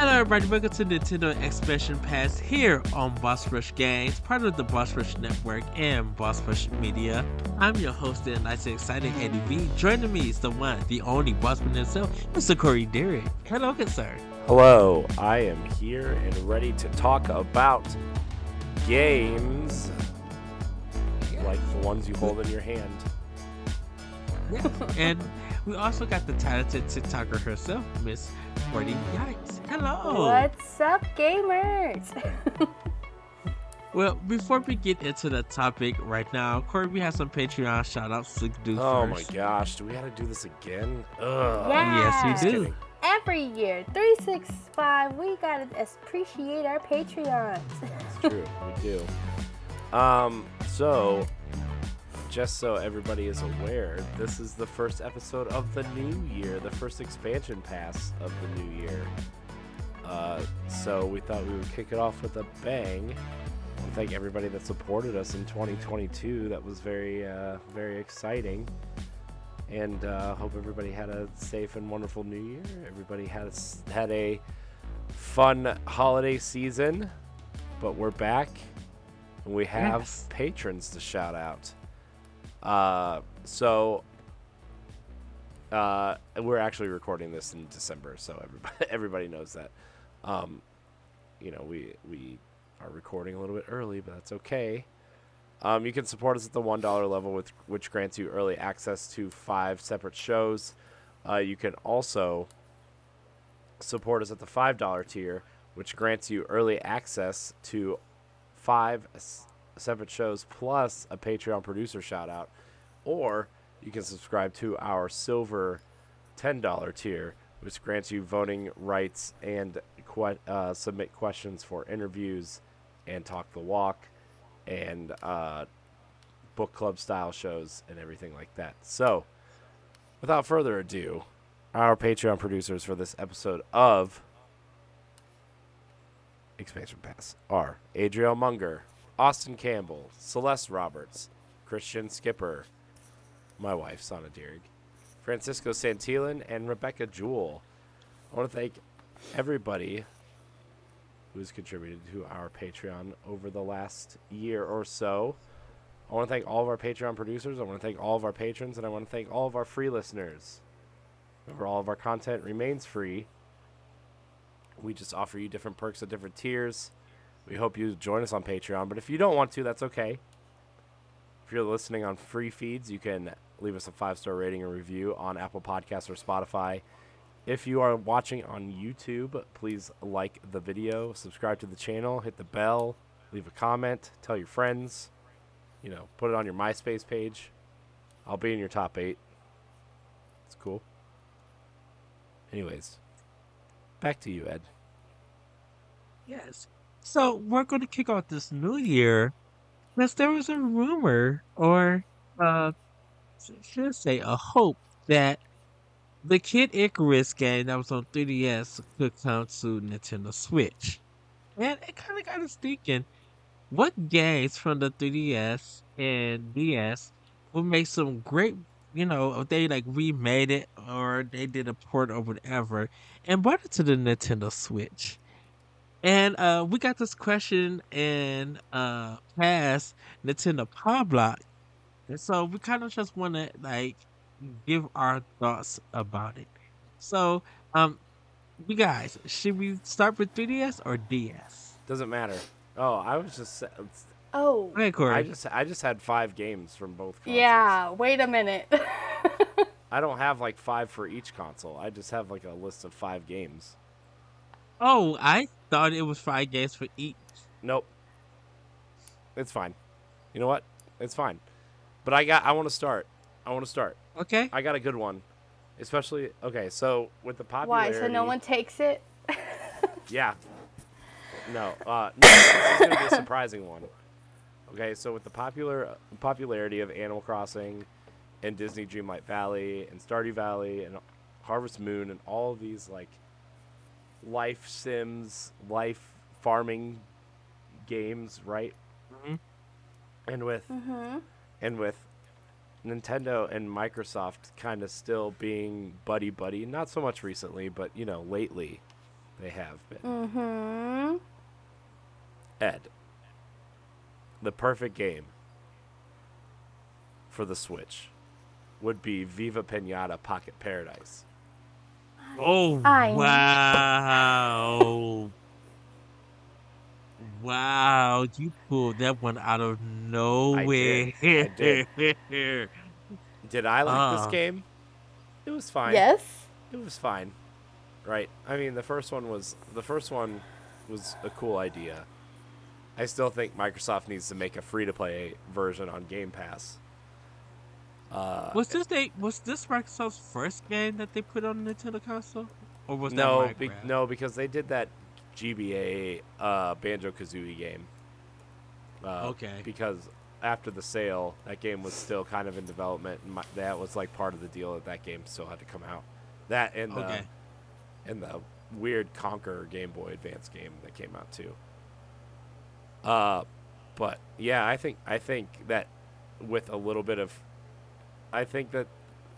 Hello everybody, welcome to Nintendo Expansion Pass here on Boss Rush Games, part of the Boss Rush Network and Boss Rush Media. I'm your host and nice and exciting Eddie V. Joining me is the one, the only bossman himself, Mr. Corey Derrick. Hello, good sir. Hello, I am here and ready to talk about games like the ones you hold in your hand. Yeah. and we also got the talented TikToker herself, Miss Forty Yikes. Hello. What's up, gamers? Well, before we get into the topic right now, Corey, we have some Patreon shout outs to do Oh my gosh, do we have to do this again? Ugh. Yeah. Yes, we do. Every year, 365, we gotta appreciate our Patreons. It's true, we do. Um, so just so everybody is aware, this is the first episode of the new year, the first expansion pass of the new year. Uh, so we thought we would kick it off with a bang. Thank everybody that supported us in 2022. That was very, uh, very exciting. And uh, hope everybody had a safe and wonderful New Year. Everybody has had a fun holiday season, but we're back, and we have Yes. patrons to shout out. Uh, so uh, we're actually recording this in December, so everybody everybody knows that. Um, you know, we we are recording a little bit early, but that's okay. Um, you can support us at the one dollar level, with which grants you early access to five separate shows. Uh, you can also support us at the five dollar tier, which grants you early access to five separate shows plus a Patreon producer shout out. Or you can subscribe to our silver $10 tier, which grants you voting rights and que- uh, submit questions for interviews and talk the walk and uh, book club style shows and everything like that. So, without further ado, our Patreon producers for this episode of Expansion Pass are Adriel Munger, Austin Campbell, Celeste Roberts, Christian Skipper, my wife, Sana Dierig, Francisco Santillan, and Rebecca Jewell. I want to thank everybody who's contributed to our Patreon over the last year or so. I want to thank all of our Patreon producers. I want to thank all of our patrons, and I want to thank all of our free listeners. Remember, all of our content remains free. We just offer you different perks at different tiers. We hope you join us on Patreon, but if you don't want to, that's okay. If you're listening on free feeds, you can leave us a five star rating and review on Apple Podcasts or Spotify. If you are watching on YouTube, please like the video, subscribe to the channel, hit the bell, leave a comment, tell your friends, you know, put it on your MySpace page. I'll be in your top eight. It's cool. Anyways, back to you, Ed. Yes. So we're going to kick off this new year because there was a rumor, or uh, should say a hope, that the Kid Icarus game that was on 3DS could come to Nintendo Switch. And it kind of got us thinking, what games from the 3DS and DS would make some great, you know, if they like remade it or they did a port or whatever and brought it to the Nintendo Switch. And uh, we got this question in uh, past Nintendo Power Block. And so we kind of just want to like give our thoughts about it. So, um, you guys, should we start with 3DS or DS? Doesn't matter. Oh, I was just oh, Okay, Corey. I just I just had five games from both consoles. yeah, wait a minute. I don't have like five for each console. I just have like a list of five games. oh, I thought it was five games for each. Nope. It's fine. You know what? It's fine. But I got I want to start. I want to start. Okay. I got a good one. Especially okay, so with the popular Why? So no one takes it? Yeah. No, uh, no, this is gonna be a surprising one. Okay, so with the popular popularity of Animal Crossing, and Disney Dreamlight Valley, and Stardew Valley, and Harvest Moon, and all of these like life sims, life farming games, right? Mhm. And with Mm-hmm. and with Nintendo and Microsoft kind of still being buddy buddy, not so much recently, but you know, lately, They have been. Mm-hmm. Ed, the perfect game for the Switch would be Viva Pinata Pocket Paradise. Oh I- wow. Wow, you pulled that one out of nowhere. I did. I Did did. I like Ah. this game? It was fine. Yes. It was fine. Right. I mean, the first one was the first one was a cool idea. I still think Microsoft needs to make a free to play version on Game Pass. Uh, was this they was this Microsoft's first game that they put on the Nintendo console? Or was no, that be, no, because they did that GBA uh, Banjo Kazooie game. Uh, Okay. Because after the sale, that game was still kind of in development, and my, that was like part of the deal that that game still had to come out. That and the Okay. and the weird Conker Game Boy Advance game that came out too. Uh, but yeah, I think I think that with a little bit of, I think that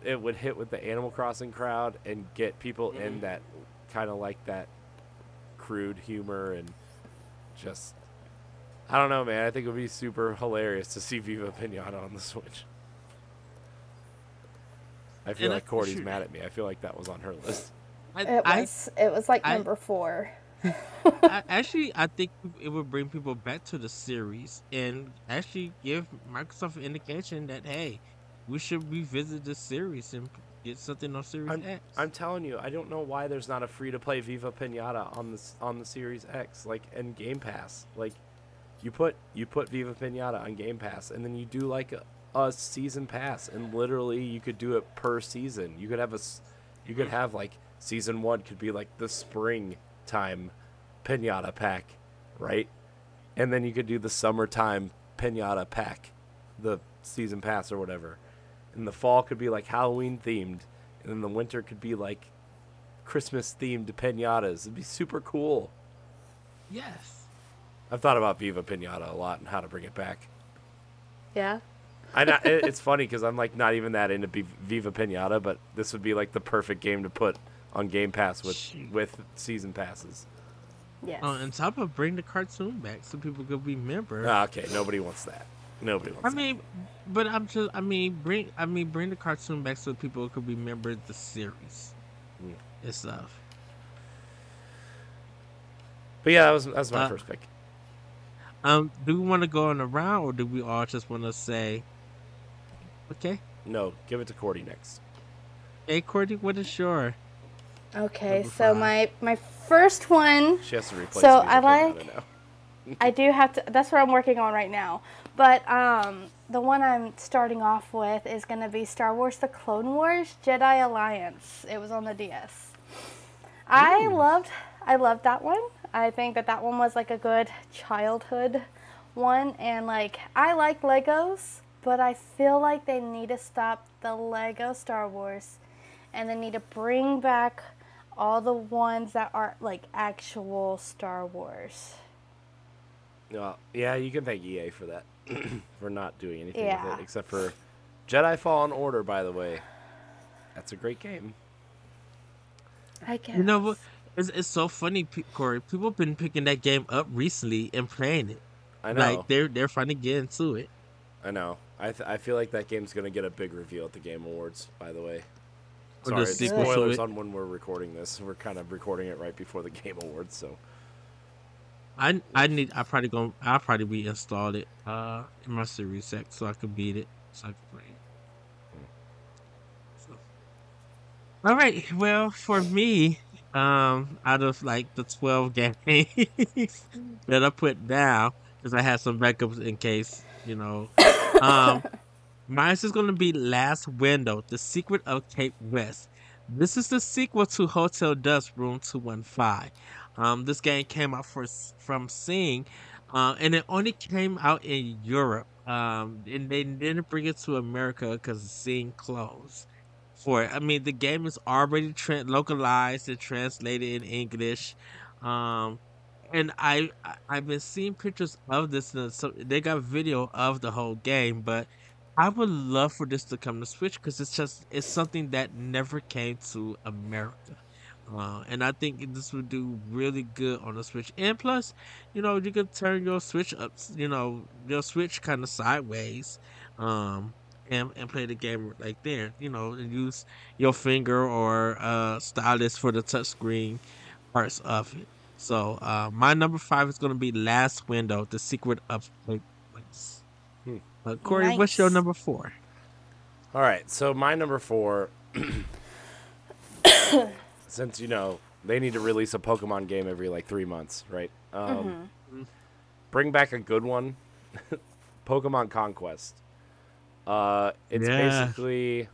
it would hit with the Animal Crossing crowd and get people in mm-hmm. that kind of like that crude humor and just I don't know, man. I think it would be super hilarious to see Viva Pinata on the Switch. I feel And I- like Cordy's shoot. mad at me. I feel like that was on her list. I, It I- was. it was like I- number four. I, actually, I think it would bring people back to the series and actually give Microsoft an indication that hey, we should revisit the series and get something on Series I'm, X. I'm telling you, I don't know why there's not a free to play Viva Pinata on this on the Series X, like and Game Pass. Like, you put you put Viva Pinata on Game Pass, and then you do like a, a season pass, and literally you could do it per season. You could have a you could have like season one could be like the spring time Pinata pack, right? And then you could do the summertime Pinata pack, the season pass or whatever. And the fall could be like Halloween themed, and then the winter could be like Christmas themed pinatas. It'd be super cool. yes. I've thought about Viva Pinata a lot and how to bring it back. Yeah. I not, it's funny because I'm like not even that into B- Viva Pinata, but this would be like the perfect game to put on Game Pass with Shoot. with season passes. Yes. Uh, on top of bring the cartoon back so people could remember. Ah, okay, nobody wants that. Nobody wants. I mean, but I'm just. I mean, bring. I mean, bring the cartoon back so people could remember the series Mm. and stuff. But yeah, that was that was my uh, first pick. Um, do we want to go on a round, or do we all just want to say, okay, No, give it to Cordy next. hey, Cordy, what is your? Okay, Number so five. my my first one She has to replace it. So, Viva I Pinata like- now. I do have to. That's what I'm working on right now. But um, the one I'm starting off with is going to be Star Wars: The Clone Wars Jedi Alliance. It was on the DS. I loved. I loved that one. I think that that one was like a good childhood one, and like I like Legos, but I feel like they need to stop the Lego Star Wars, and they need to bring back all the ones that are like actual Star Wars. No, yeah, you can thank EA for that, for not doing anything with it, except for Jedi Fallen Order. By the way, that's a great game. I guess. You know what? It's, it's so funny, Corey. People have been picking that game up recently and playing it. I know, Like they're they're finally getting to it. I know. I th- I feel like that game's gonna get a big reveal at the Game Awards. By the way, Or the sorry, it's sequel to spoilers on when we're recording this. We're kind of recording it right before the Game Awards, so I I need. I probably going I'll probably reinstall it uh in my Series X so I can beat it so I can play it. So. All right. Well, for me, um, out of like the twelve games that I put down, because I had some backups in case you know, um, mine's is gonna be Last Window: The Secret of Cape West. This is the sequel to Hotel Dusk Room Two One Five. Um, this game came out for, from Cing, uh, and it only came out in Europe. Um, and they didn't bring it to America because Cing closed. For it. I mean, the game is already tra- localized and translated in English. Um, and I, I I've been seeing pictures of this. And so they got video of the whole game, but I would love for this to come to Switch because it's just it's something that never came to America. Uh, and I think this would do really good on the Switch. And plus, you know, you could turn your Switch up, you know, your Switch kind of sideways, um, and and play the game like there. You know, and use your finger or uh, stylus for the touchscreen parts of it. So uh, my number five is going to be Last Window: The Secret of Place. Hmm. Uh, Corey, what's your number four? All right, so my number four, since you know they need to release a Pokemon game every like three months, right? Um, Bring back a good one, Pokemon Conquest. Uh, it's Yeah. basically,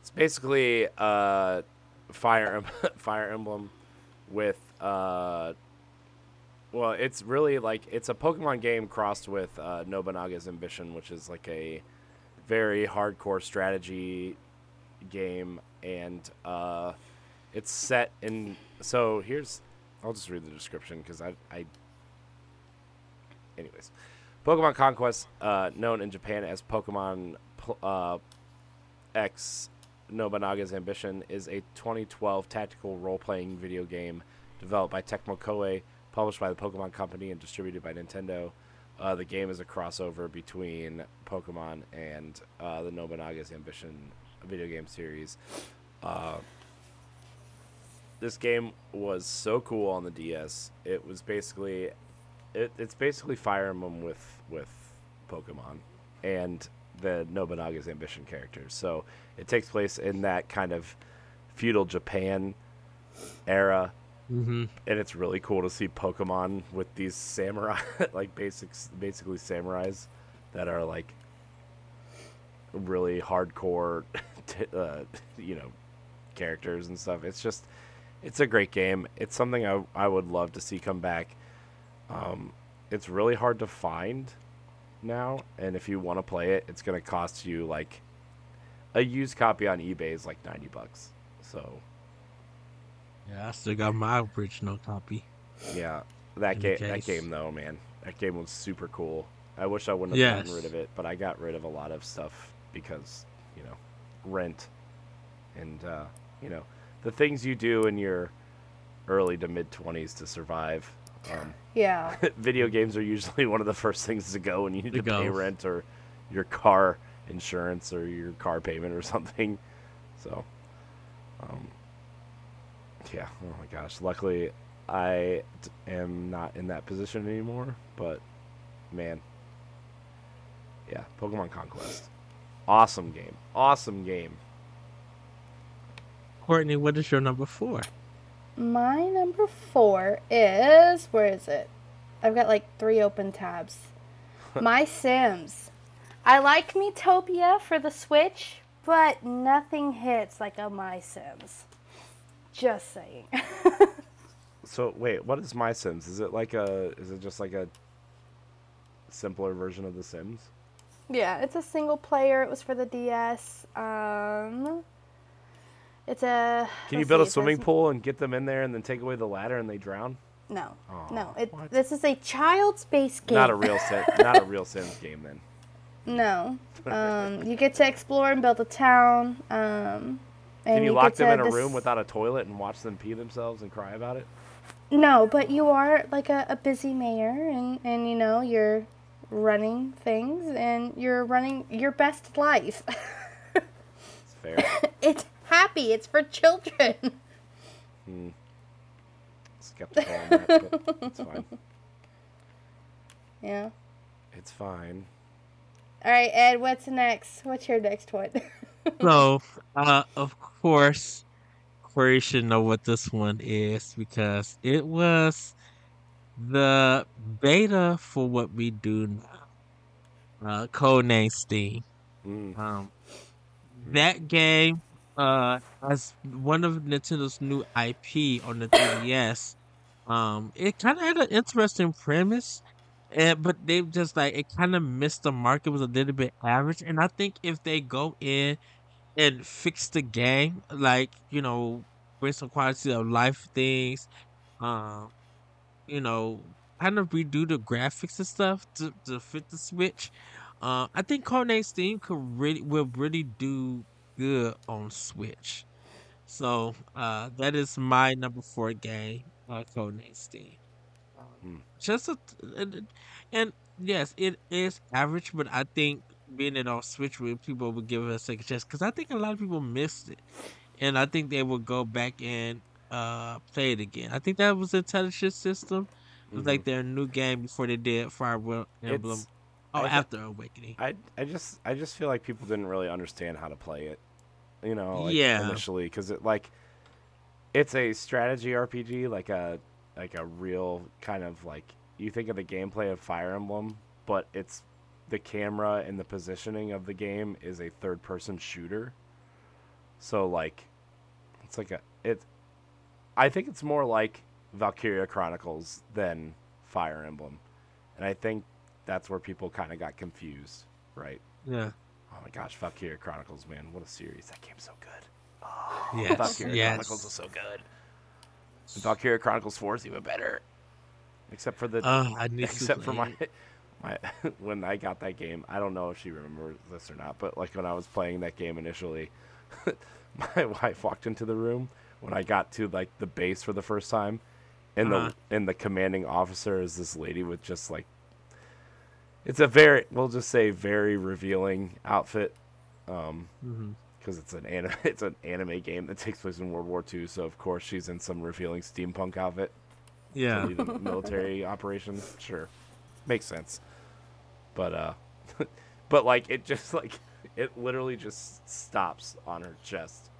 it's basically uh, Fire Em- Fire Emblem with uh, well, it's really like it's a Pokemon game crossed with uh, Nobunaga's Ambition, which is like a very hardcore strategy game, and uh, it's set in. So here's, I'll just read the description because I, I. Anyways, Pokemon Conquest, uh, known in Japan as Pokemon uh, X Nobunaga's Ambition, is a 2012 tactical role-playing video game developed by Tecmo Koei, published by the Pokemon Company, and distributed by Nintendo. Uh, the game is a crossover between Pokemon and uh, the Nobunaga's Ambition video game series. Uh, this game was so cool on the DS. It was basically, it, it's basically Fire Emblem with with Pokemon and the Nobunaga's Ambition characters. So it takes place in that kind of feudal Japan era Mm-hmm. and it's really cool to see Pokemon with these samurai, like basics, basically samurais that are like really hardcore, t- uh, you know, characters and stuff. It's just, it's a great game. It's something I I would love to see come back. Um, it's really hard to find now, and if you want to play it, it's gonna cost you like a used copy on eBay is like ninety bucks. So Yeah, I still got my original copy. Yeah, that game. That game though, man, that game was super cool. I wish I wouldn't have gotten rid of it, but I got rid of a lot of stuff because you know, rent, and uh, you know, the things you do in your early to mid twenties to survive. Um, Yeah. video games are usually one of the first things to go when you need To to pay rent or your car insurance or your car payment or something. So, um, yeah. Oh my gosh. Luckily, I d- am not in that position anymore. But man, yeah. Pokemon Conquest, awesome game. Awesome game. Courtney, what is your number four? My number four is where is it? I've got like three open tabs. My Sims. I like Miitopia for the Switch, but nothing hits like a My Sims. Just saying. So wait, what is My Sims? Is it like a? Is it just like a simpler version of The Sims? yeah, it's a single player. It was for the DS. Um, it's a. Can you build see, a swimming pool and get them in there and then take away the ladder and they drown? No, Aw, no. It, this is a child's based game. Not a real Sim, not a real Sims game then. No. Um, you get to explore and build a town. Um, and Can you, lock them in a dis- room without a toilet and watch them pee themselves and cry about it? No, but you are like a, a busy mayor, and and you know you're running things, and you're running your best life. It's fair. it's happy. It's for children. Hmm. Skeptical on that, but it's fine. yeah. It's fine. All right, Ed. What's next? What's your next one? So, uh, of course, Corey should know what this one is because it was the beta for what we do now. Uh, codename Steam. Mm. Um, that game, uh, as one of Nintendo's new IP on the 3DS, um, it kind of had an interesting premise, and but they just like it kind of missed the mark. It was a little bit average, and I think if they go in and fix the game, like you know, bring some quality of life things, um, you know, kind of redo the graphics and stuff to, to fit the Switch. Uh, I think Codename Steam could really will really do good on Switch. So uh, that is my number four game, uh, Codename Steam. Hmm. Just a, and, and yes, it is average, but I think being it on Switch, where people would give it a second chance because I think a lot of people missed it, and I think they will go back and uh, play it again. I think that was a Intelligent System. It was Mhm. like their new game before they did Fire Emblem. It's- Oh, I after Awakening. I I just I just feel like people didn't really understand how to play it, you know, like Yeah. initially because it like it's a strategy RPG, like a like a real kind of like you think of the gameplay of Fire Emblem, but it's the camera and the positioning of the game is a third person shooter. So like it's like a it I think it's more like Valkyria Chronicles than Fire Emblem. And I think that's where people kind of got confused, right? Yeah. Oh my gosh, Fuck Valkyria Chronicles, man, what a series! That game's so good. Yes. Valkyria yes. Chronicles is so good. And Valkyria Chronicles Four is even better, except for the Uh, I need to except for my it. my when I got that game. I don't know if she remembers this or not, but like when I was playing that game initially, my wife walked into the room when I got to like the base for the first time, and Uh-huh. the and the commanding officer is this lady with just like it's a very we'll just say very revealing outfit. Um, Mhm. because it's an anime, it's an anime game that takes place in World War II. So of course she's in some revealing steampunk outfit Yeah. military operation. Sure, makes sense. But uh, but like it just like it literally just stops on her chest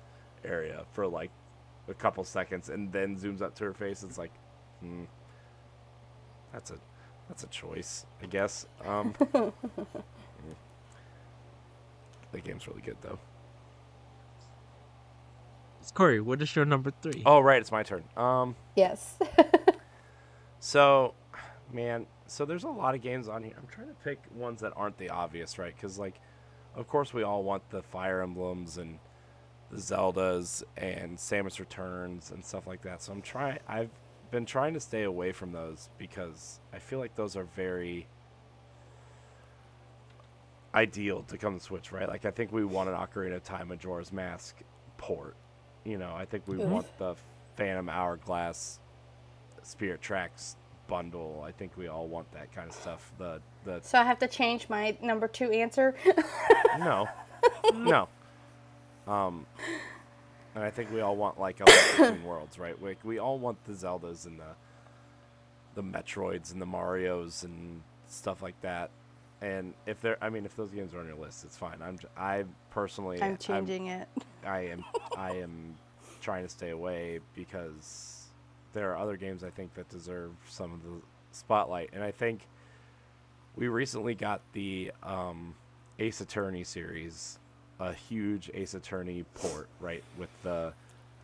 area for like a couple seconds and then zooms up to her face. It's like, hmm, that's a that's a choice, I guess. Um, the game's really good though. It's Corey, what is your number three? Oh right, it's my turn. Um. Yes. So, man, so there's a lot of games on here. I'm trying to pick ones that aren't the obvious, right? Because, like, of course, we all want the Fire Emblems and the Zeldas and Samus Returns and stuff like that. So I'm trying. I've been trying to stay away from those because I feel like those are very ideal to come to Switch, right? Like, I think we want an Ocarina of Time Majora's Mask port. You know, I think we Mhm. want the Phantom Hourglass Spirit Tracks bundle. I think we all want that kind of stuff. The the so I have to change my number two answer. no, no. Um, and I think we all want like a Between worlds, right? We we all want the Zeldas and the the Metroids and the Mario's and stuff like that. And if they're, I mean, if those games are on your list, it's fine. I'm, I personally, I'm changing it. I am I am trying to stay away because there are other games I think that deserve some of the spotlight, and I think we recently got the um, Ace Attorney series, a huge Ace Attorney port, right, with the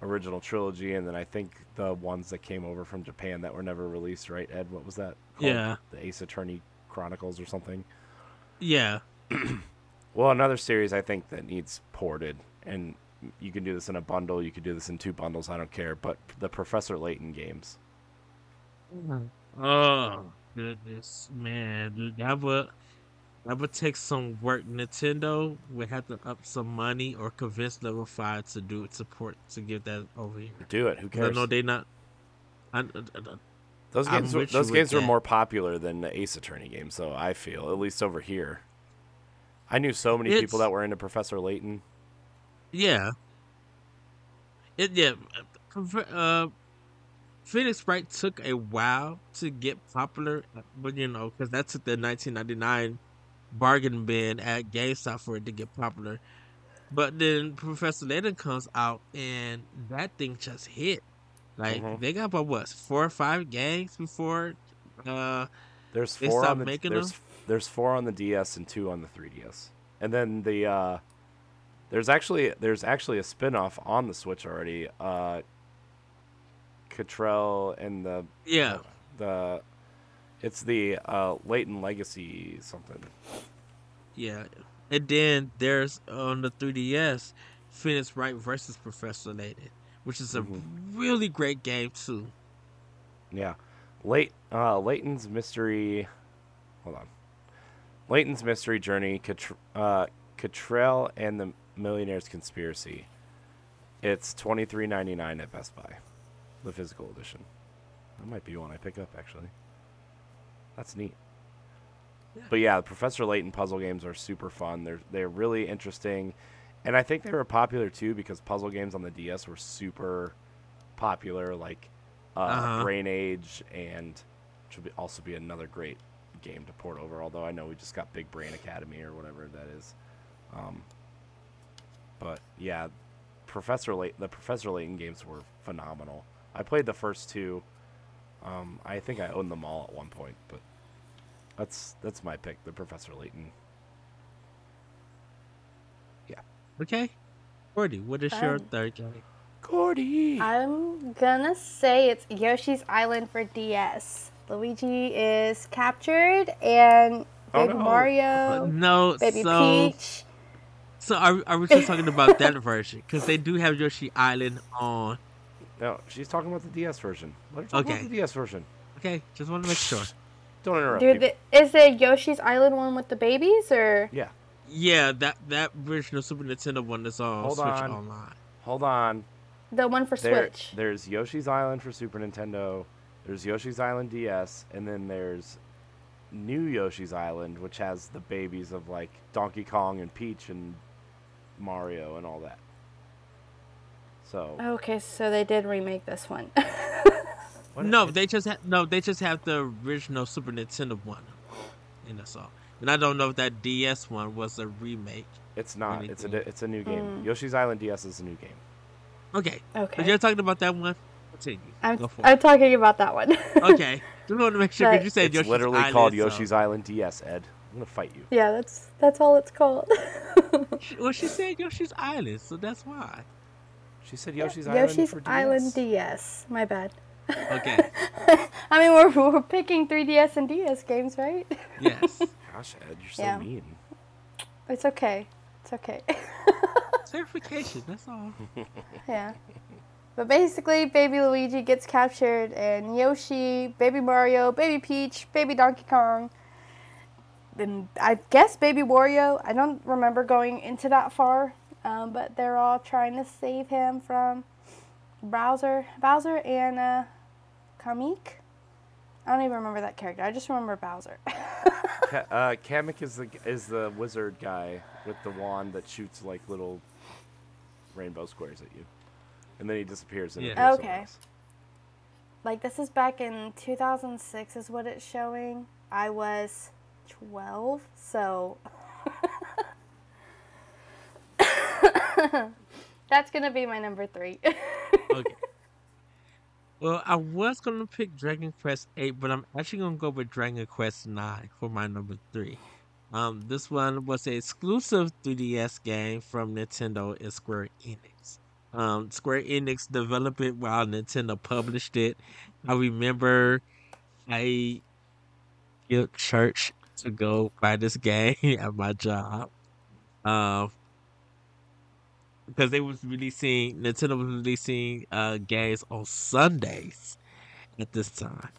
original trilogy, and then I think the ones that came over from Japan that were never released, right, Ed? What was that? called? Yeah. the Ace Attorney Chronicles or something. Yeah. Well, another series I think that needs ported, and you can do this in a bundle. You could do this in two bundles. I don't care. But the Professor Layton games. Oh goodness, man, that would that would take some work. Nintendo would have to up some money or convince Level Five to do it support to get that over here. Do it. Who cares? No, they not. I, I- I- those games. Were, those games were that. more popular than the Ace Attorney games, though. I feel at least over here. I knew so many people that were into Professor Layton. yeah. It yeah. Uh, Phoenix Wright took a while to get popular, but you know, because that took the 1999 bargain bin at GameStop for it to get popular. But then Professor Layton comes out, and that thing just hit. Like Mhm. they got about what four or five games before. Uh, There's four on the making there's them? there's four on the DS and two on the 3DS, and then the uh, there's actually there's actually a spin-off on the Switch already. Uh, Katrielle and the yeah, the it's the uh Layton Legacy something. yeah. And then there's on the 3DS, Phoenix Wright versus Professor Layton, which is a Mhm. really great game too. Yeah. Late uh Layton's Mystery Hold on. Layton's Mystery Journey, Cotr- uh Katrielle and the Millionaire's Conspiracy. It's twenty three ninety nine at Best Buy, the physical edition. That might be one I pick up actually. That's neat. Yeah. But yeah, the Professor Layton puzzle games are super fun. They're they're really interesting, and I think they were popular too because puzzle games on the DS were super popular, like uh, Uh-huh. Brain Age, and which would be, also be another great game to port over. Although I know we just got Big Brain Academy or whatever that is. Um, but yeah, Professor Layton, the Professor Layton games were phenomenal. I played the first two. Um, I think I owned them all at one point, but that's that's my pick, the Professor Layton. Yeah. Okay. Gordy, what is your Um, third game? Gordy. I'm gonna say it's Yoshi's Island for DS. Luigi is captured, and Oh, Baby no. Mario, no, Baby so Peach. so are, are we just talking about that version? Because they do have Yoshi Island on. No, she's talking about the DS version. Let her talk Okay. about the DS version. Okay, just want to make sure. Don't interrupt. Dude, the, is the Yoshi's Island one with the babies, or Yeah. Yeah, that that version of Super Nintendo one is on Hold Switch on. Online. Hold on. the one for There, Switch? There's Yoshi's Island for Super Nintendo. There's Yoshi's Island DS, and then there's New Yoshi's Island, which has the babies of like Donkey Kong and Peach and Mario and all that. So Okay, so they did remake this one. No, it's- they just ha- no, they just have the original Super Nintendo one, and that's all. And I don't know if that DS one was a remake. it's not. It's a it's a new game. Mm. Yoshi's Island DS is a new game. Okay, but okay, you're talking about that one. Continue. I'm, Go for it. I'm talking about that one. Okay, just want to make sure because But- you said It's Yoshi's literally Island, called so- Yoshi's Island DS. Ed, I'm gonna fight you. yeah, that's that's all it's called. Well, she said Yoshi's Island, so that's why. She said Yoshi's Island Yoshi's for DS. Island DS. My bad. Okay. I mean, we're, we're picking 3DS and DS games, right? Yes. Gosh, Ed, you're so Yeah. mean. It's okay. It's okay. Clarification. That's all. yeah. But basically, Baby Luigi gets captured, and Yoshi, Baby Mario, Baby Peach, Baby Donkey Kong, and I guess Baby Wario. I don't remember going into that far, um, but they're all trying to save him from Bowser, Bowser, and uh, Kamek. I don't even remember that character. I just remember Bowser. Ka- uh, Kamek is the is the wizard guy with the wand that shoots like little rainbow squares at you, and then he disappears. And Yeah. Okay. like this is back in 2006 is what it's showing i was 12 so that's gonna be my number three Okay. Well, I was gonna pick Dragon Quest Eight, but I'm actually gonna go with Dragon Quest Nine for my number three. Um, this one was an exclusive 3DS game from Nintendo and Square Enix. Um, Square Enix developed it while Nintendo published it. I remember I skipped church to go buy this game at my job. Um, because they was releasing Nintendo was releasing uh games on Sundays at this time.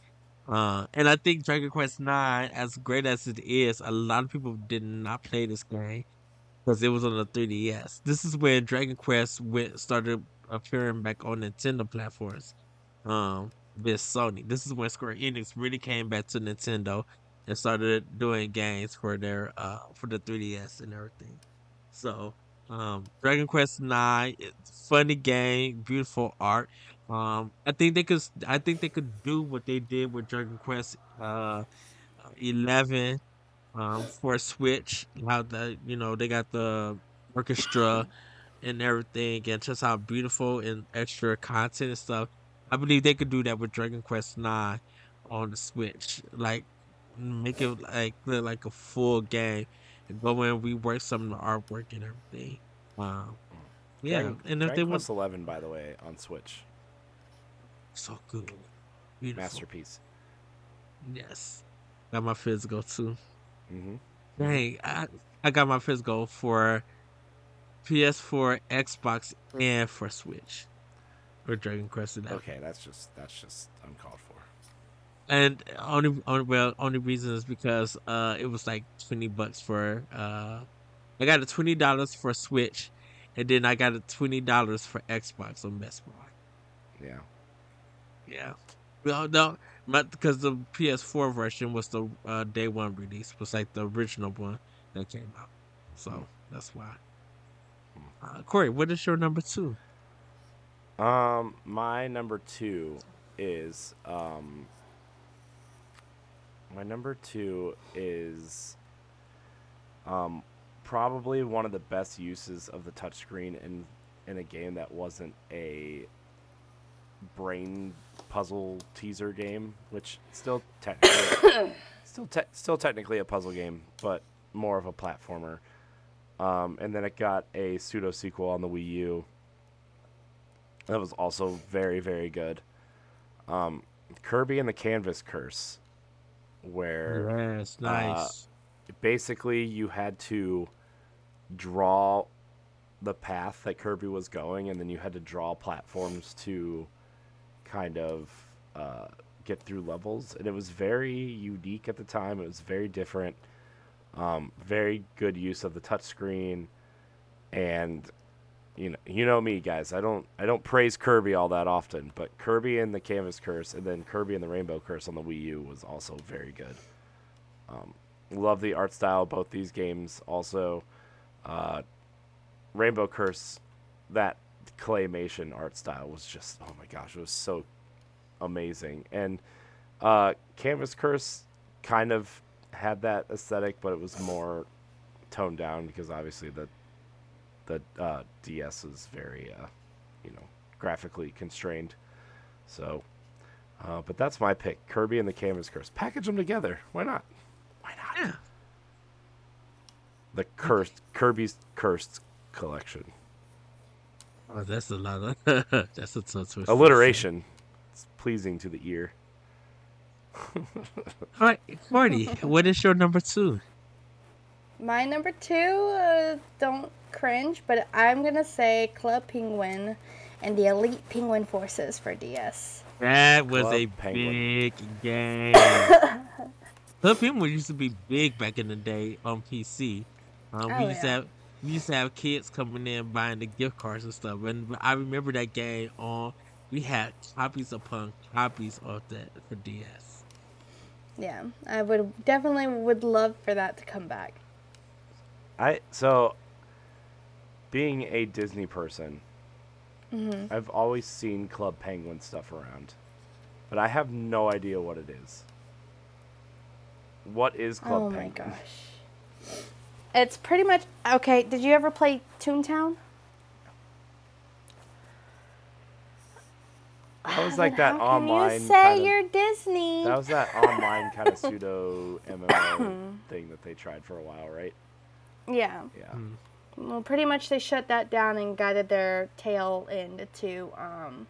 Uh, and I think Dragon Quest Nine, as great as it is, a lot of people did not play this game because it was on the 3DS. This is when Dragon Quest went started appearing back on Nintendo platforms. Um, with Sony. This is when Square Enix really came back to Nintendo and started doing games for their uh for the 3DS and everything. So um, Dragon Quest Nine, funny game, beautiful art. Um, I think they could, I think they could do what they did with Dragon Quest uh, Eleven um, for Switch. How the you know they got the orchestra and everything, and just how beautiful and extra content and stuff. I believe they could do that with Dragon Quest Nine on the Switch. Like make it like like a full game and go in and rework some of the artwork and everything. Um, yeah, Dragon, and if Dragon they want Quest Eleven, by the way, on Switch, so good, beautiful. masterpiece. Yes, got my physical too. hmm Dang, I I got my physical for PS4, Xbox, and for Switch. For Dragon Quest. Okay, that's just that's just uncalled for. And only, only well only reason is because uh it was like 20 bucks for uh i got a 20 dollars for switch and then I got a twenty dollars for Xbox on Best Buy. Yeah. Yeah. Well, no, because the PS4 version was the uh, day one release, was like the original one that came out. So that's why. Uh, Corey, what is your number two? Um, my number two is um. My number two is um, probably one of the best uses of the touchscreen in in a game that wasn't a brain puzzle teaser game, which still technically still te- still technically a puzzle game, but more of a platformer. Um, and then it got a pseudo sequel on the Wii U. That was also very very good. Um, Kirby and the Canvas Curse, where Yes, nice. basically you had to draw the path that Kirby was going, and then you had to draw platforms to kind of uh, get through levels. And it was very unique at the time. It was very different. Um, very good use of the touchscreen, and you know, you know me, guys. I don't, I don't praise Kirby all that often, but Kirby and the Canvas Curse, and then Kirby and the Rainbow Curse on the Wii U was also very good. Um, love the art style of both these games. Also, uh, Rainbow Curse, that claymation art style was just oh my gosh, it was so amazing. And uh, Canvas Curse kind of had that aesthetic, but it was more toned down because obviously the the uh, DS is very uh, you know graphically constrained. So, uh, but that's my pick: Kirby and the Canvas Curse. Package them together. Why not? Why not? Yeah. The cursed Kirby's cursed collection. Oh, that's a lot of that's a twist. Alliteration. It's pleasing to the ear. All right, Marty, what is your number two? My number two, uh, don't cringe, but I'm gonna say Club Penguin and the Elite Penguin Forces for DS. That was Club a Penguin. big game. Club Penguin used to be big back in the day on PC. Um, Oh, we used to have we used to have kids coming in buying the gift cards and stuff. And I remember that game on. We had copies upon copies of that for DS. Yeah, I would definitely would love for that to come back. I so being a Disney person, hmm I've always seen Club Penguin stuff around, but I have no idea what it is. What is Club Oh my Penguin? gosh. It's pretty much okay. Did you ever play Toontown? That was like that online You say kind of- you're Disney. That was that online kind of pseudo MMO thing that they tried for a while, right? Yeah. Yeah. Mm. Well, pretty much they shut that down and guided their tail into um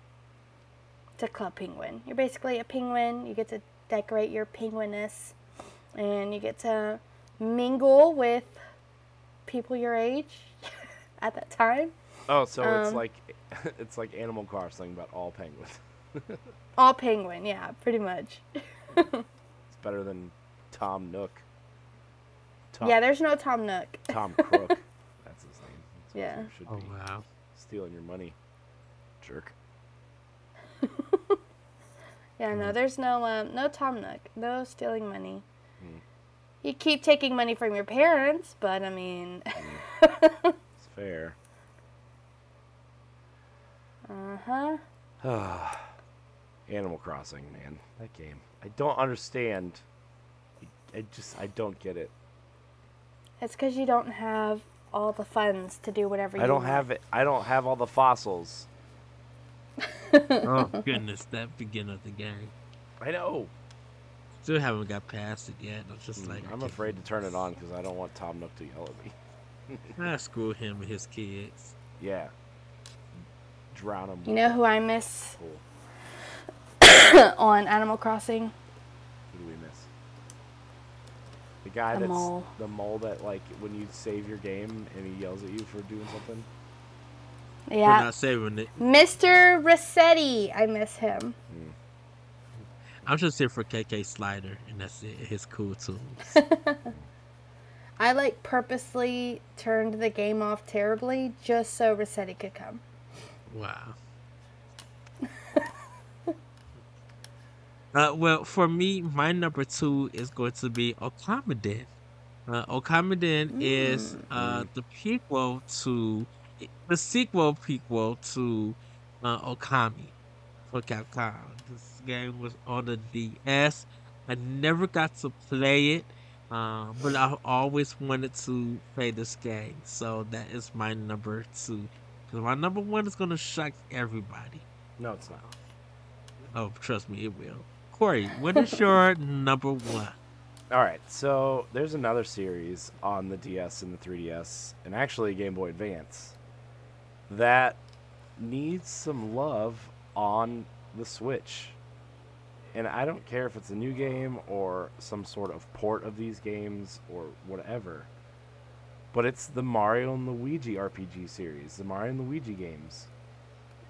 to Club Penguin. You're basically a penguin. You get to decorate your penguinness, and you get to mingle with people your age at that time. Oh, so it's Um, like it's like Animal Crossing, but all penguins. All penguin, yeah, pretty much. It's better than Tom Nook. Tom, Yeah, there's no Tom Nook. Tom Crook. That's his name. That's what Yeah. it Should Oh be. wow. Stealing your money, jerk. Yeah, no, there's no um, no Tom Nook. No stealing money. Hmm. You keep taking money from your parents, but I mean, It's fair. uh huh. Animal Crossing, man, that game. I don't understand. I- I just I don't get it. It's because you don't have all the funds to do whatever you I don't want. have it. I don't have all the fossils. Oh goodness, that beginning of the game. I know. Still haven't got past it yet. I'm just hmm, like I'm afraid to turn it on because I don't want Tom Nook to yell at me. I ah, screw him and his kids. Yeah. Drown him. You know who I miss Cool. on Animal Crossing? Who do we miss? The guy The that's mole. the mole that like when you save your game and he yells at you for doing something. We're Yeah, not saving it. Mr. Resetti. I miss him. Hmm. I'm just here for KK Slider, and that's it. His cool tunes. I like purposely turned the game off terribly just so Resetti could come. Wow. Uh, well, for me, my number two is going to be Okamiden. Uh, Okamiden is uh, the prequel to the sequel prequel to uh, Okami for Capcom. This game was on the DS. I never got to play it, uh, but I always wanted to play this game. So that is my number two. Because my number one is going to shock everybody. No, it's not. Oh, trust me, it will. Corey, what is your number one? All right, so there's another series on the DS and the 3DS, and actually Game Boy Advance, that needs some love on the Switch. And I don't care if it's a new game or some sort of port of these games or whatever, but it's the Mario and Luigi RPG series, the Mario and Luigi games.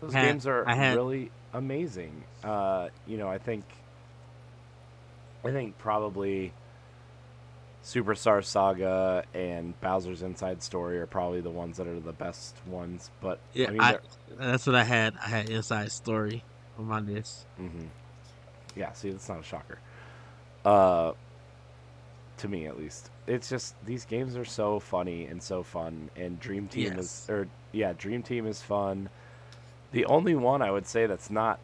Those had- games are had- really amazing. Uh, you know, I think, I think probably Superstar Saga and Bowser's Inside Story are probably the ones that are the best ones. But Yeah, I mean, I, that's what I had. I had Inside Story on my list. Mm-hmm. Yeah, see, that's not a shocker. Uh, to me, at least, it's just these games are so funny and so fun, and Dream Team Yes. is, or yeah, Dream Team is fun. The only one I would say that's not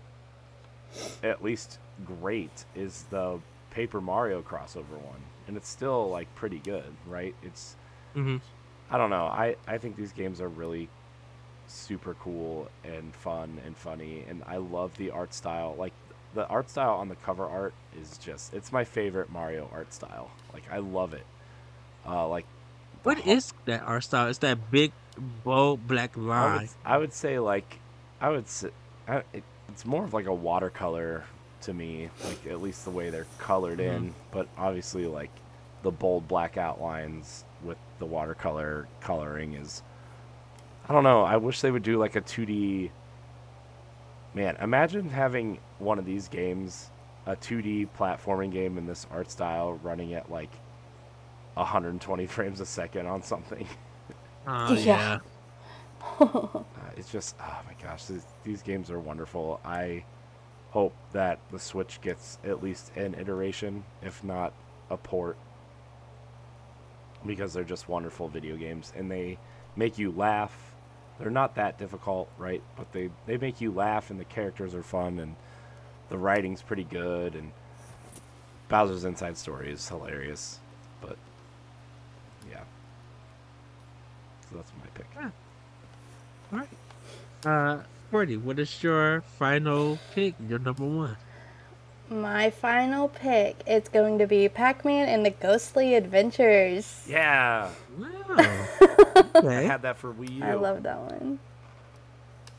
at least great is the Paper Mario crossover one, and it's still like pretty good, right? It's hmm I don't know. I, I think these games are really super cool and fun and funny and I love the art style. Like the art style on the cover art is just it's my favorite Mario art style. Like I love it. Uh like What ho- is that art style? It's that big, bold black I would, line. I would say like I would say I, it, it's more of like a watercolor to me, like at least the way they're colored Mhm. in, but obviously like the bold black outlines with the watercolor coloring is I don't know, I wish they would do like a 2D Man, imagine having one of these games, a 2D platforming game in this art style running at like 120 frames a second on something. Oh, Yeah. yeah. Uh, it's just oh my gosh these, these games are wonderful i hope that the switch gets at least an iteration if not a port because they're just wonderful video games and they make you laugh. They're not that difficult right? But they they make you laugh and the characters are fun and the writing's pretty good and bowser's inside story is hilarious but yeah. So that's my pick. All right. Uh, Cordy, what is your final pick? Your number one. My final pick is going to be Pac-Man and the Ghostly Adventures. yeah Wow. I had that for Wii U. I love that one.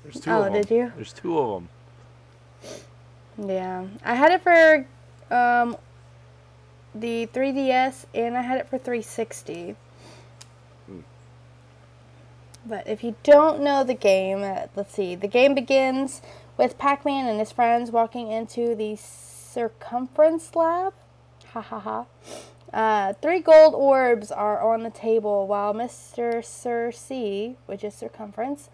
There's two Oh, of them. Oh, did you? There's two of them. Yeah, I had it for um, the 3DS and I had it for 360. But if you don't know the game, uh, let's see. The game begins with Pac-Man and his friends walking into the circumference lab. Ha ha ha. Uh, three gold orbs are on the table while Mr. Sir C, which is circumference,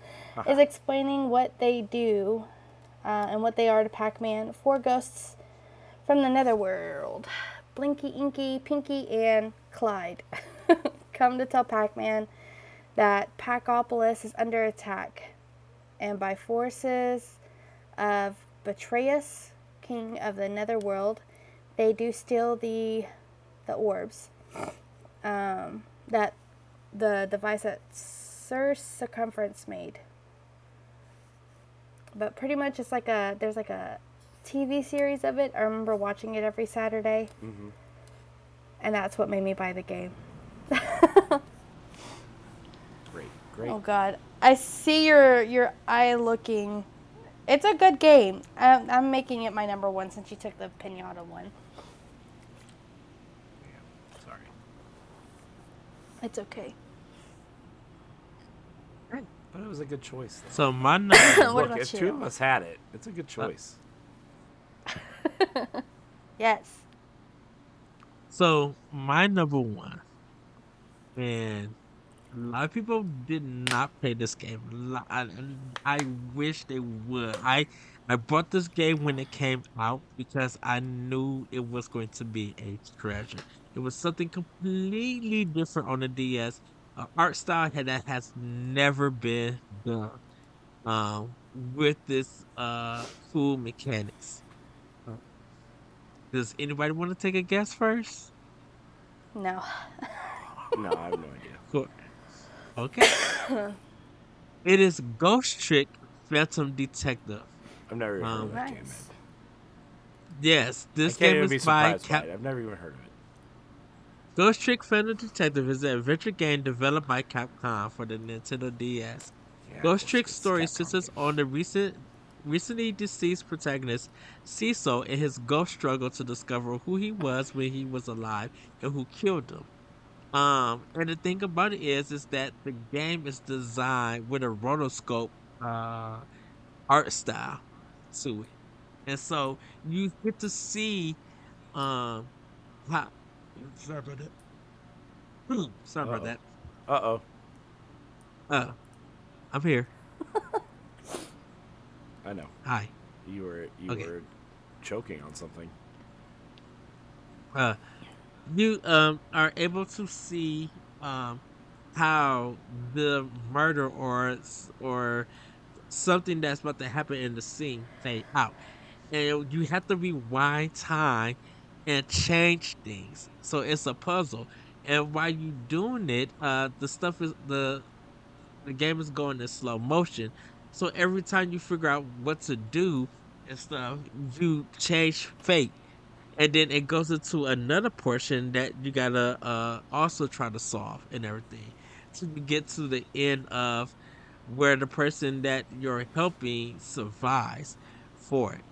is explaining what they do uh, and what they are to Pac Man. Four ghosts from the netherworld Blinky, Inky, Pinky, and Clyde come to tell Pac Man that Pacopolis is under attack and by forces of Betrayus, king of the netherworld, they do steal the the orbs. Um, that the device that Sir Circumference made. But pretty much it's like a there's like a TV series of it. I remember watching it every Saturday. Mhm. And that's what made me buy the game. Great, great. Oh god. I see your your eye looking. It's a good game. I'm, I'm making it my number one since you took the pinata one. Sorry. It's okay. But it was a good choice. though. So my number. Look, if you? two of us had it, it's a good choice. Yes. So my number one and a lot of people did not play this game. I, I wish they would. I I bought this game when it came out because I knew it was going to be a treasure. It was something completely different on the DS, an art style that has never been done um, with this uh, cool mechanics. Uh, Does anybody want to take a guess first? No. No, I have no idea. Cool. Okay. it is Ghost Trick Phantom Detective. I've never even heard Um, of that game. Nice. Yes, I this can't game even be is by surprised Cap- by it. I've never even heard of it. Ghost Trick Phantom Detective is an adventure game developed by Capcom for the Nintendo DS. Yeah, Ghost Trick's story centers on the recent, recently deceased protagonist Sissel and his ghost struggle to discover who he was when he was alive and who killed him. Um, and the thing about it is, is that the game is designed with a rotoscope uh, art style to it, and so you get to see um how. Sorry about that. Sorry about Uh-oh. that. Uh oh. Uh, I'm here. I know. Hi. You were you Okay. were choking on something. uh, you um are able to see um how the murder or or something that's about to happen in the scene fade out, and you have to rewind time and change things. So it's a puzzle, and while you doing it, uh, the stuff is the the game is going in slow motion. So every time you figure out what to do and stuff, you change fate and then it goes into another portion that you gotta uh, also try to solve and everything to get to the end of where the person that you're helping survives for it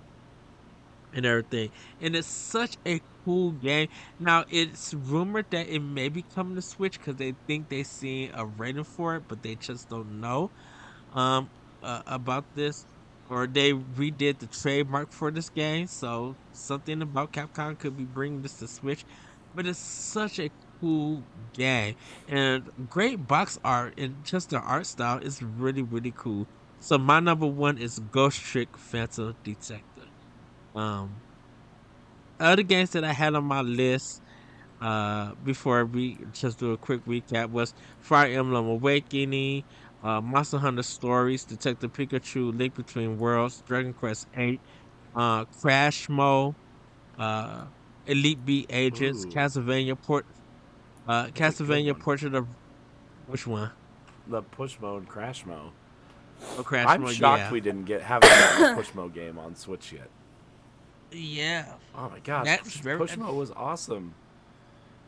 and everything. And it's such a cool game. Now it's rumored that it may be coming to switch because they think they see a rating for it but they just don't know um uh, about this or they redid the trademark for this game, so something about Capcom could be bringing this to Switch. But it's such a cool game and great box art and just the art style is really really cool. So my number one is Ghost Trick Phantom Detector. Um, other games that I had on my list uh, before we just do a quick recap was Fire Emblem Awakening, uh, Monster Hunter Stories, Detective Pikachu, Link Between Worlds, Dragon Quest VIII, uh, Crashmo, uh, Elite Beat Agents, Ooh. Castlevania Port, uh, That's a good Castlevania. Portrait of which one? The Pushmo crash mode. Oh, Crash I'm Mode. shocked yeah. we didn't get gotten a Pushmo game on Switch yet. Yeah, Oh my gosh, That's push, very- Pushmo was awesome.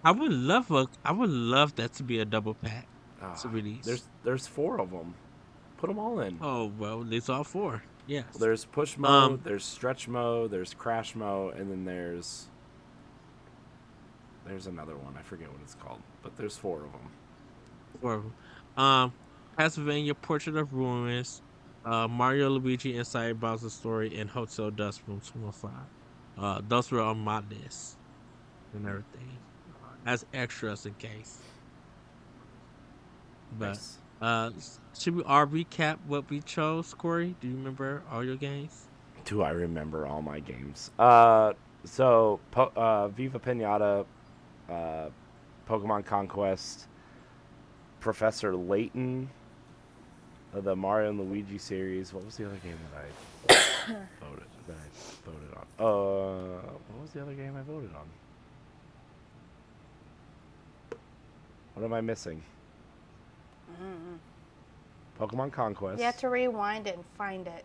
I would love a, I would love that to be a double pack. Ah, To release. There's there's four of them. Put them all in. Oh well, there's all four. Yes. There's Pushmo, Um, there's Stretchmo, there's Crashmo, and then there's there's another one. I forget what it's called, but there's four of them. Four of 'em. Um, Castlevania Portrait of Ruins, uh, Mario Luigi Inside Bowser's Story, and Hotel Dusk Room 205. Uh, those were on my list and everything as extras in case. But Nice. uh, should we all recap what we chose, Corey? Do you remember all your games? Do I remember all my games? Uh, so po- uh, Viva Pinata, uh, Pokemon Conquest, Professor Layton, uh, the Mario and Luigi series. What was the other game that I voted that I voted on? Uh, what was the other game I voted on? What am I missing? Pokemon Conquest. You have to rewind it and find it.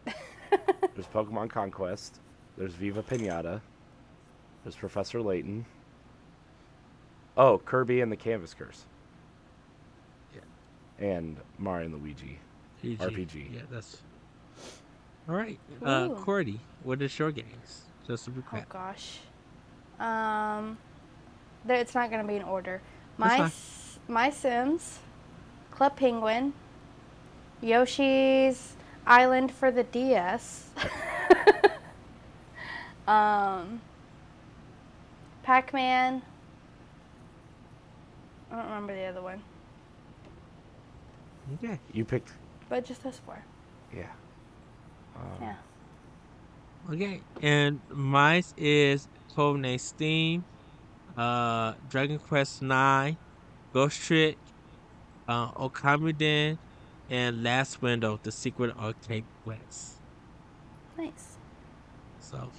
There's Pokemon Conquest. There's Viva Pinata. There's Professor Layton. Oh, Kirby and the Canvas Curse. Yeah. And Mario and Luigi. PG. RPG. Yeah, that's. All right. Uh, Ooh. Cordy, what is your games? Just to oh gosh. Um, there, it's not gonna be in order. My My Sims, Club Penguin, Yoshi's Island for the DS. um, Pac-Man. I don't remember the other one. Okay. You picked, but just those four. yeah. Um, Yeah. Okay. And mine is Codename Steam, uh, Dragon Quest Nine, Ghost Trick, uh, Okamiden, and Last Window: The Secret of Cape West. Nice. So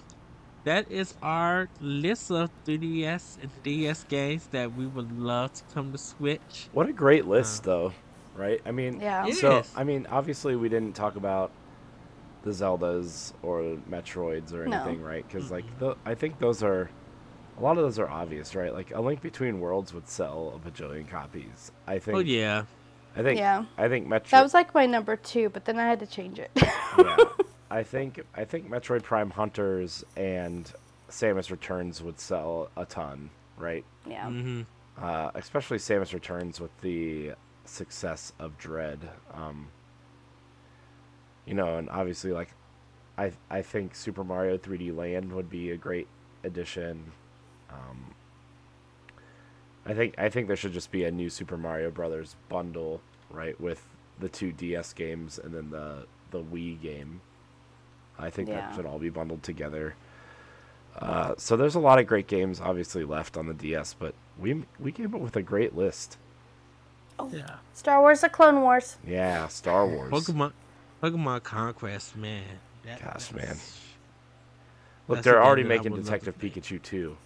that is our list of 3DS and DS games that we would love to come to Switch. What a great list, Uh, though, right? I mean, Yeah. So is. I mean, obviously, we didn't talk about the Zeldas or Metroids or No. anything, right? Because like, the, I think those are a lot of those are obvious, right? Like, A Link Between Worlds would sell a bajillion copies. I think. Oh yeah. I think. Yeah. I think Metro. That was like my number two, but then I had to change it. yeah. I think I think Metroid Prime Hunters and Samus Returns would sell a ton, right? yeah. hmm uh, especially Samus Returns with the success of Dread. Um, you know, and obviously, like, I I think Super Mario 3D Land would be a great addition. Um, I think I think there should just be a new Super Mario Brothers bundle, right, with the two DS games and then the the Wii game. I think Yeah. that should all be bundled together. Uh, so there's a lot of great games obviously left on the DS, but we we came up with a great list. Oh Yeah. Star Wars: The Clone Wars. Yeah, Star Wars. Pokemon, Pokemon Conquest, man. That- Gosh, man. Look, they're already making would love to Detective. Pikachu 2.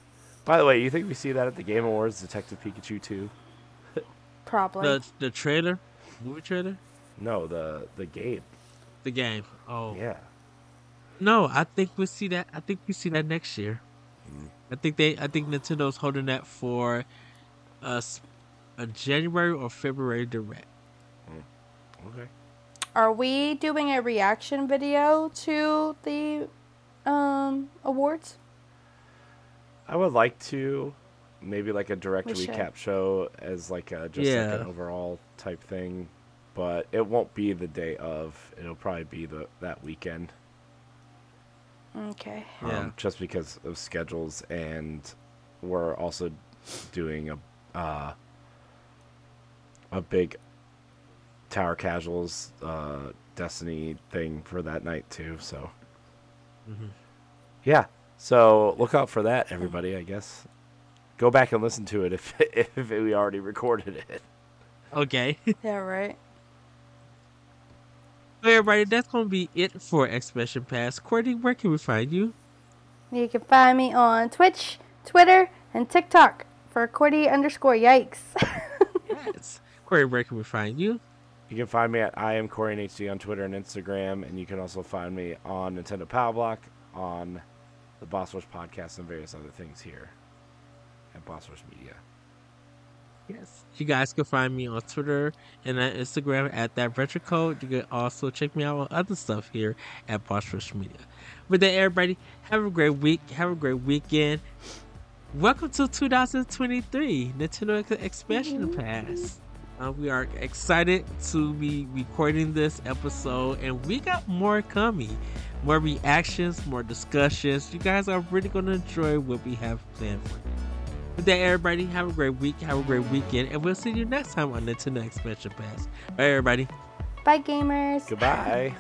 By the way, you think we see that at the Game Awards, Detective Pikachu 2? Probably. The the trailer, movie trailer, No, the the game. the game. Oh Yeah. no, I think we see that. I think we see that next year. Mm. I think they. I think Nintendo's holding that for us a January or February direct. Okay. Are we doing a reaction video to the um awards? I would like to maybe like a direct We should. recap show as like a just like an overall type thing, but it won't be the day of. It'll probably be the that weekend. Okay. Yeah. um, just because of schedules and we're also doing a uh, a big tower casuals uh, destiny thing for that night too so Mhm. yeah so look out for that everybody i guess go back and listen to it if if we already recorded it Okay. Yeah, right. So everybody, that's gonna be it for Expansion Pass. Courtney, where can we find you? You can find me on Twitch, Twitter, and TikTok for Cordy underscore yikes. Yes. Corey, where can we find you? You can find me at I am Corey HD on Twitter and Instagram, and you can also find me on Nintendo Power Block, on the Boss Rush podcast, and various other things here at Boss Rush Media. Yes. You guys can find me on Twitter and on Instagram at that retro code. You can also check me out on other stuff here at Boss Rush Media. With that, everybody, have a great week. Have a great weekend. Welcome to 2023 Nintendo Ex- Expansion Pass. Uh, we are excited to be recording this episode, and we got more coming. More reactions, more discussions. You guys are really going to enjoy what we have planned for you. With that, everybody, have a great week, have a great weekend, and we'll see you next time on the Nintendo Expansion Pass. Bye, everybody. Bye, gamers. Goodbye.